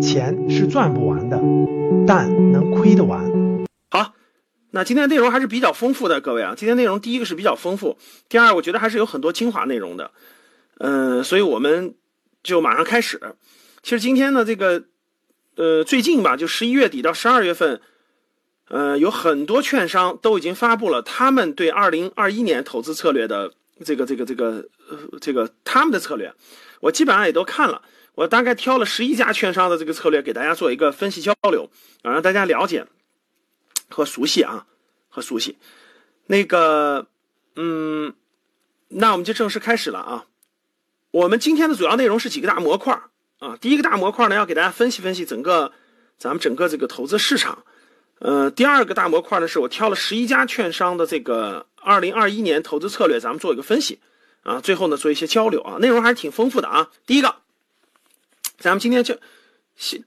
钱是赚不完的，但能亏得完。好，那今天内容还是比较丰富的，各位啊，今天内容第一个是比较丰富，第二我觉得还是有很多精华内容的，嗯，所以我们就马上开始。其实今天呢，这个呃最近吧，就十一月底到十二月份，呃，有很多券商都已经发布了他们对二零二一年投资策略的这个这个这个呃这个他们的策略，我基本上也都看了。我大概挑了十一家券商的这个策略，给大家做一个分析交流啊，让大家了解和熟悉啊，和熟悉。那个，嗯，那我们就正式开始了啊。我们今天的主要内容是几个大模块啊。第一个大模块呢，要给大家分析分析整个咱们整个这个投资市场。呃，第二个大模块呢，是我挑了十一家券商的这个二零二一年投资策略，咱们做一个分析啊。最后呢，做一些交流啊，内容还是挺丰富的啊。第一个。咱们今天就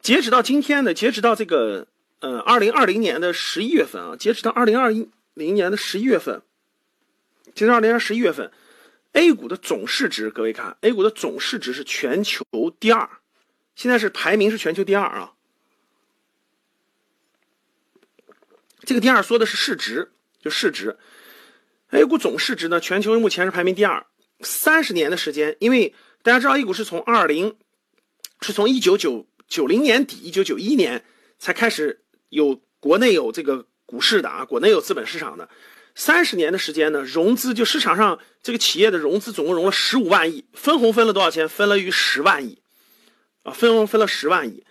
截止到今天呢，截止到这个呃二零二零年的十一月份啊，截止到二零二一零年的十一月份，截止二零二十一月份，A 股的总市值，各位看，A 股的总市值是全球第二，现在是排名是全球第二啊。这个第二说的是市值，就市值，A 股总市值呢，全球目前是排名第二，三十年的时间，因为大家知道 A 股是从二零。是从一九九九零年底、一九九一年才开始有国内有这个股市的啊，国内有资本市场的，三十年的时间呢，融资就市场上这个企业的融资总共融了十五万亿，分红分了多少钱？分了于十万亿，啊，分红分了十万亿。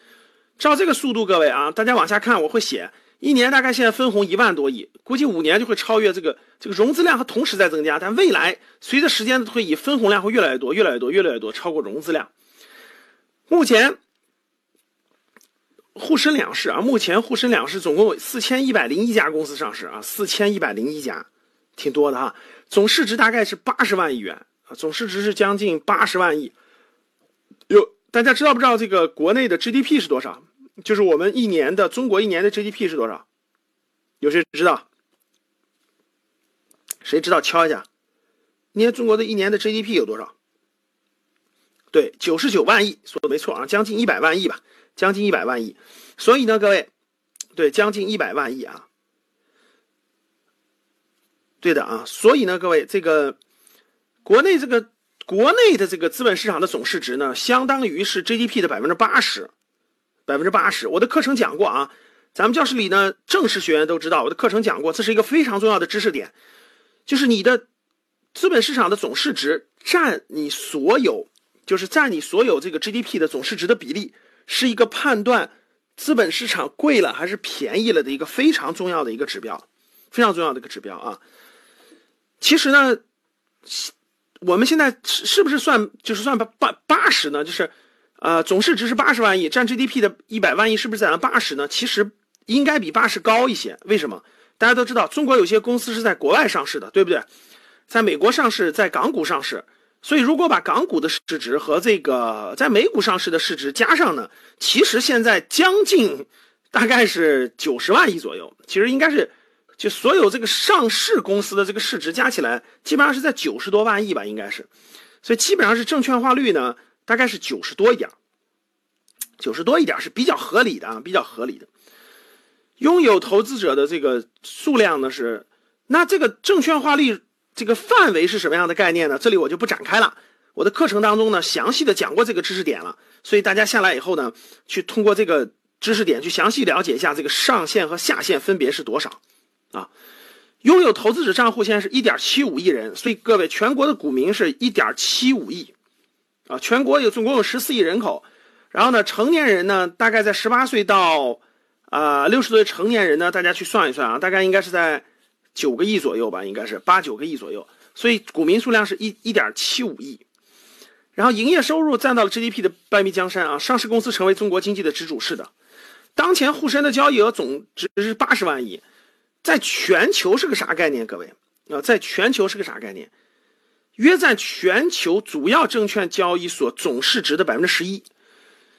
照这个速度，各位啊，大家往下看，我会写，一年大概现在分红一万多亿，估计五年就会超越这个这个融资量和同时在增加，但未来随着时间的推移，分红量会越来越多，越来越多，越来越多，超过融资量。目前沪深两市啊，目前沪深两市总共有四千一百零一家公司上市啊，四千一百零一家，挺多的哈。总市值大概是八十万亿元啊，总市值是将近八十万亿。有大家知道不知道这个国内的 GDP 是多少？就是我们一年的中国一年的 GDP 是多少？有谁知道？谁知道敲一下？今年中国的一年的 GDP 有多少？对，九十九万亿，说的没错啊，将近一百万亿吧，将近一百万亿。所以呢，各位，对，将近一百万亿啊，对的啊。所以呢，各位，这个国内这个国内的这个资本市场的总市值呢，相当于是 GDP 的百分之八十，百分之八十。我的课程讲过啊，咱们教室里呢，正式学员都知道，我的课程讲过，这是一个非常重要的知识点，就是你的资本市场的总市值占你所有。就是占你所有这个 GDP 的总市值的比例，是一个判断资本市场贵了还是便宜了的一个非常重要的一个指标，非常重要的一个指标啊。其实呢，我们现在是是不是算就是算八八八十呢？就是呃总市值是八十万亿，占 GDP 的一百万亿，是不是在八十呢？其实应该比八十高一些。为什么？大家都知道，中国有些公司是在国外上市的，对不对？在美国上市，在港股上市。所以，如果把港股的市值和这个在美股上市的市值加上呢，其实现在将近大概是九十万亿左右。其实应该是，就所有这个上市公司的这个市值加起来，基本上是在九十多万亿吧，应该是。所以基本上是证券化率呢，大概是九十多一点，九十多一点是比较合理的啊，比较合理的。拥有投资者的这个数量呢是，那这个证券化率。这个范围是什么样的概念呢？这里我就不展开了。我的课程当中呢，详细的讲过这个知识点了，所以大家下来以后呢，去通过这个知识点去详细了解一下这个上限和下限分别是多少啊。拥有投资者账户现在是一点七五亿人，所以各位全国的股民是一点七五亿啊。全国有总共有十四亿人口，然后呢，成年人呢大概在十八岁到啊六十岁成年人呢，大家去算一算啊，大概应该是在。九个亿左右吧，应该是八九个亿左右，所以股民数量是一一点七五亿，然后营业收入占到了 GDP 的半壁江山啊，上市公司成为中国经济的支柱。是的，当前沪深的交易额总值是八十万亿，在全球是个啥概念？各位啊，在全球是个啥概念？约占全球主要证券交易所总市值的百分之十一，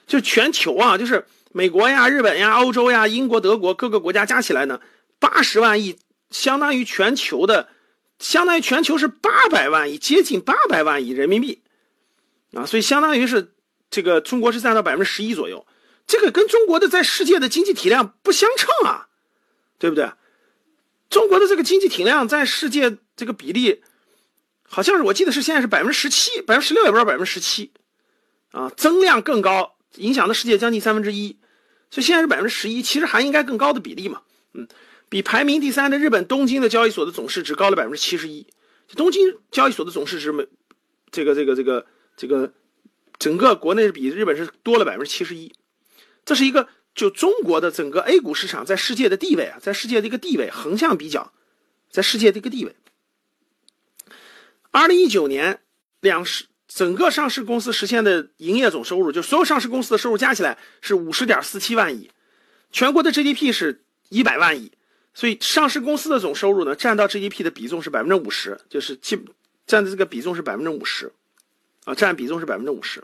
就全球啊，就是美国呀、日本呀、欧洲呀、英国、德国各个国家加起来呢，八十万亿。相当于全球的，相当于全球是八百万亿，接近八百万亿人民币，啊，所以相当于是这个中国是占到百分之十一左右，这个跟中国的在世界的经济体量不相称啊，对不对？中国的这个经济体量在世界这个比例，好像是我记得是现在是百分之十七，百分之十六也不知道百分之十七，啊，增量更高，影响的世界将近三分之一，所以现在是百分之十一，其实还应该更高的比例嘛，嗯，比排名第三的日本东京的交易所的总市值高了百分之七十一，东京交易所的总市值没，这个这个这个这个。整个国内比日本是多了百分之七十一，这是一个就中国的整个 A 股市场在世界的地位啊，在世界的一个地位横向比较，在世界的一个地位。二零一九年两市整个上市公司实现的营业总收入，就所有上市公司的收入加起来是五十点四七万亿，全国的 GDP 是一百万亿，所以上市公司的总收入呢占到 GDP 的比重是百分之五十，就是基占的这个比重是百分之五十。啊，占比重是百分之五十。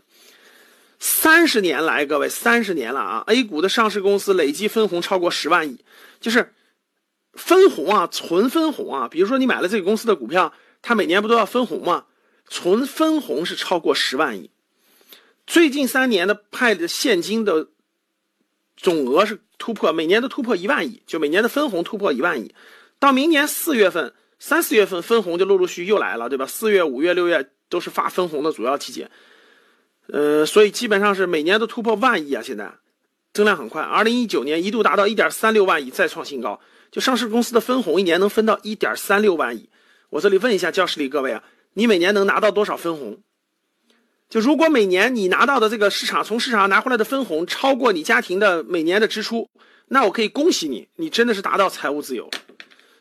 三十年来，各位，三十年了啊！A 股的上市公司累计分红超过十万亿，就是分红啊，纯分红啊。比如说你买了这个公司的股票，它每年不都要分红吗？纯分红是超过十万亿。最近三年的派的现金的总额是突破，每年都突破一万亿，就每年的分红突破一万亿。到明年四月份、三四月份分红就陆陆续续又来了，对吧？四月、五月、六月。都是发分红的主要季节，呃，所以基本上是每年都突破万亿啊！现在增量很快，二零一九年一度达到一点三六万亿，再创新高。就上市公司的分红，一年能分到一点三六万亿。我这里问一下教室里各位啊，你每年能拿到多少分红？就如果每年你拿到的这个市场从市场上拿回来的分红超过你家庭的每年的支出，那我可以恭喜你，你真的是达到财务自由。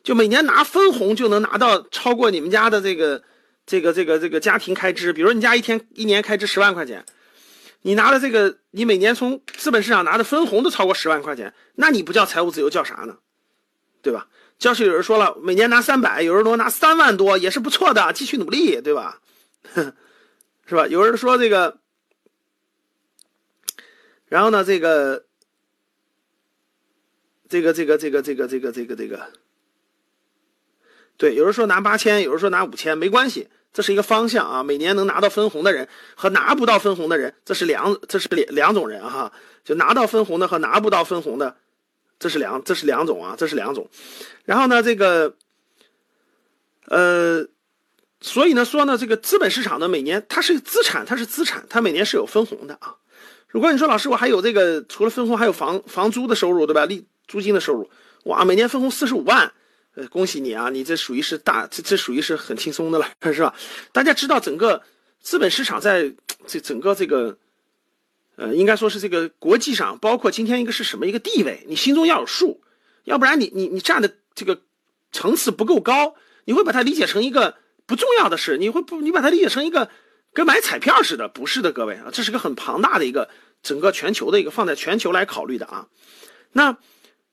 就每年拿分红就能拿到超过你们家的这个。这个这个这个家庭开支，比如你家一天一年开支十万块钱，你拿的这个，你每年从资本市场拿的分红都超过十万块钱，那你不叫财务自由叫啥呢？对吧？教室有人说了，每年拿三百，有人说拿三万多也是不错的，继续努力，对吧？是吧？有人说这个，然后呢，这个，这个这个这个这个这个这个这个。对，有人说拿八千，有人说拿五千，没关系，这是一个方向啊。每年能拿到分红的人和拿不到分红的人，这是两，这是两两种人哈。就拿到分红的和拿不到分红的，这是两，这是两种啊，这是两种。然后呢，这个，呃，所以呢说呢，这个资本市场呢，每年它是资产，它是资产，它每年是有分红的啊。如果你说老师，我还有这个除了分红，还有房房租的收入，对吧？利租金的收入，哇，每年分红四十五万。呃，恭喜你啊！你这属于是大，这这属于是很轻松的了，是吧？大家知道整个资本市场在这整个这个，呃，应该说是这个国际上，包括今天一个是什么一个地位，你心中要有数，要不然你你你站的这个层次不够高，你会把它理解成一个不重要的事，你会不你把它理解成一个跟买彩票似的，不是的，各位啊，这是个很庞大的一个整个全球的一个放在全球来考虑的啊，那。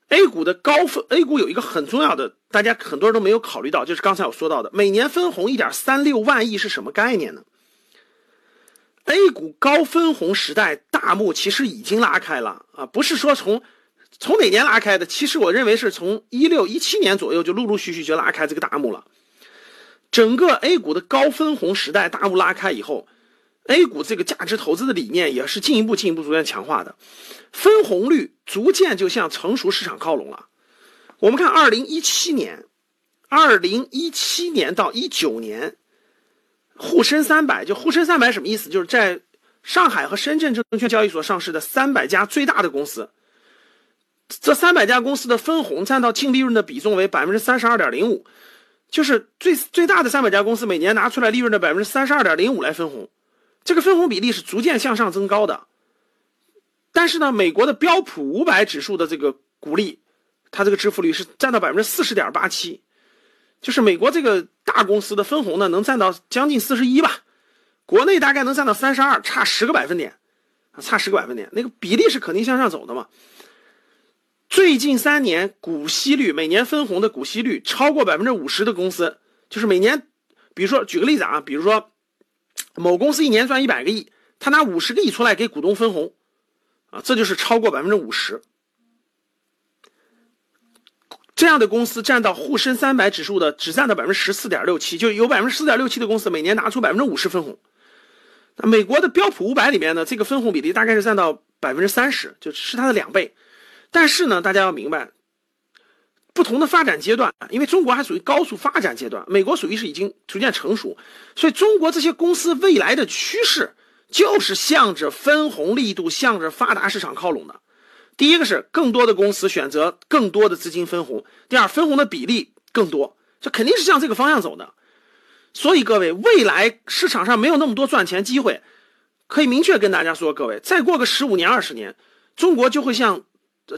A 股的高分，A 股有一个很重要的，大家很多人都没有考虑到，就是刚才我说到的，每年分红一点三六万亿是什么概念呢？A 股高分红时代大幕其实已经拉开了啊，不是说从从哪年拉开的，其实我认为是从一六一七年左右就陆陆续续就拉开这个大幕了。整个 A 股的高分红时代大幕拉开以后。A 股这个价值投资的理念也是进一步、进一步逐渐强化的，分红率逐渐就向成熟市场靠拢了。我们看，二零一七年，二零一七年到一九年，沪深三百就沪深三百什么意思？就是在上海和深圳证券交易所上市的三百家最大的公司，这三百家公司的分红占到净利润的比重为百分之三十二点零五，就是最最大的三百家公司每年拿出来利润的百分之三十二点零五来分红。这个分红比例是逐渐向上增高的，但是呢，美国的标普五百指数的这个股利，它这个支付率是占到百分之四十点八七，就是美国这个大公司的分红呢，能占到将近四十一吧，国内大概能占到三十二，差十个百分点，啊，差十个百分点，那个比例是肯定向上走的嘛。最近三年股息率，每年分红的股息率超过百分之五十的公司，就是每年，比如说举个例子啊，比如说。某公司一年赚一百个亿，他拿五十个亿出来给股东分红，啊，这就是超过百分之五十。这样的公司占到沪深三百指数的只占到百分之十四点六七，就有百分之十四点六七的公司每年拿出百分之五十分红。那美国的标普五百里面呢，这个分红比例大概是占到百分之三十，就是它的两倍。但是呢，大家要明白，不同的发展阶段，因为中国还属于高速发展阶段，美国属于是已经逐渐成熟，所以中国这些公司未来的趋势就是向着分红力度、向着发达市场靠拢的。第一个是更多的公司选择更多的资金分红，第二分红的比例更多，这肯定是向这个方向走的。所以各位，未来市场上没有那么多赚钱机会，可以明确跟大家说，各位再过个十五年、二十年，中国就会像。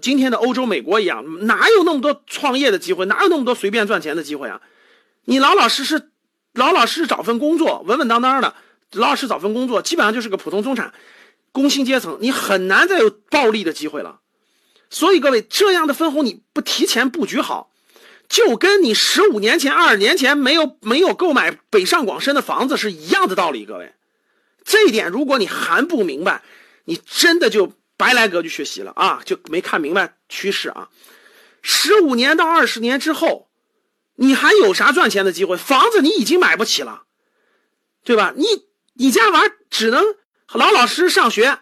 今天的欧洲、美国一样，哪有那么多创业的机会？哪有那么多随便赚钱的机会啊？你老老实实、老老实实找份工作，稳稳当当的，老老实找份工作，基本上就是个普通中产、工薪阶层，你很难再有暴利的机会了。所以各位，这样的分红你不提前布局好，就跟你十五年前、二十年前没有没有购买北上广深的房子是一样的道理。各位，这一点如果你还不明白，你真的就。白来格局学习了啊，就没看明白趋势啊！十五年到二十年之后，你还有啥赚钱的机会？房子你已经买不起了，对吧？你你家娃只能老老实实上学，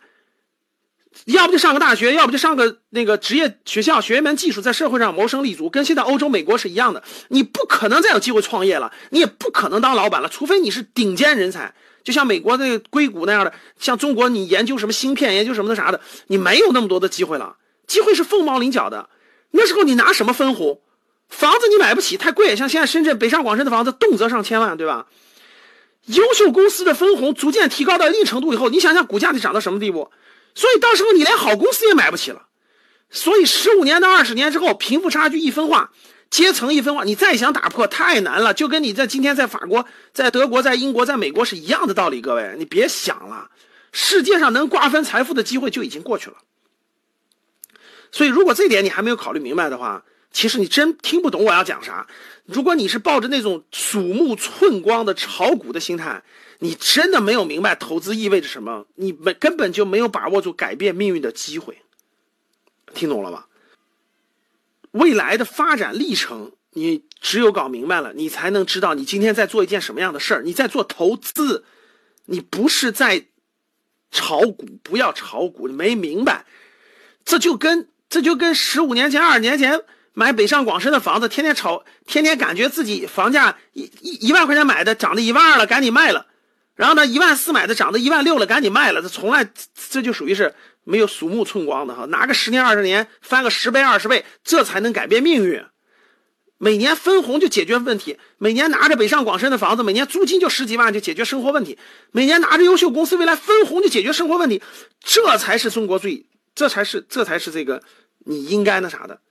要不就上个大学，要不就上个那个职业学校，学一门技术，在社会上谋生立足，跟现在欧洲、美国是一样的。你不可能再有机会创业了，你也不可能当老板了，除非你是顶尖人才。就像美国的硅谷那样的，像中国你研究什么芯片，研究什么的啥的，你没有那么多的机会了。机会是凤毛麟角的。那时候你拿什么分红？房子你买不起，太贵。像现在深圳北上广深的房子，动辄上千万，对吧？优秀公司的分红逐渐提高到一定程度以后，你想想股价得涨到什么地步？所以到时候你连好公司也买不起了。所以十五年到二十年之后，贫富差距一分化。阶层一分化，你再想打破太难了，就跟你在今天在法国、在德国、在英国、在美国是一样的道理。各位，你别想了，世界上能瓜分财富的机会就已经过去了。所以，如果这点你还没有考虑明白的话，其实你真听不懂我要讲啥。如果你是抱着那种鼠目寸光的炒股的心态，你真的没有明白投资意味着什么，你没根本就没有把握住改变命运的机会。听懂了吧？未来的发展历程，你只有搞明白了，你才能知道你今天在做一件什么样的事儿。你在做投资，你不是在炒股，不要炒股，你没明白。这就跟这就跟十五年前、二十年前买北上广深的房子，天天炒，天天感觉自己房价一一一万块钱买的涨到一万二了，赶紧卖了。然后呢，一万四买的涨到一万六了，赶紧卖了。这从来这就属于是。没有鼠目寸光的哈，拿个十年二十年翻个十倍二十倍，这才能改变命运。每年分红就解决问题，每年拿着北上广深的房子，每年租金就十几万就解决生活问题，每年拿着优秀公司未来分红就解决生活问题，这才是中国最，这才是这才是这个你应该那啥的。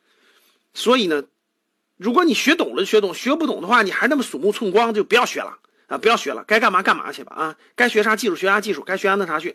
所以呢，如果你学懂了学懂，学不懂的话，你还那么鼠目寸光，就不要学了啊，不要学了，该干嘛干嘛去吧啊，该学啥技术学啥技术，该学啥那啥去。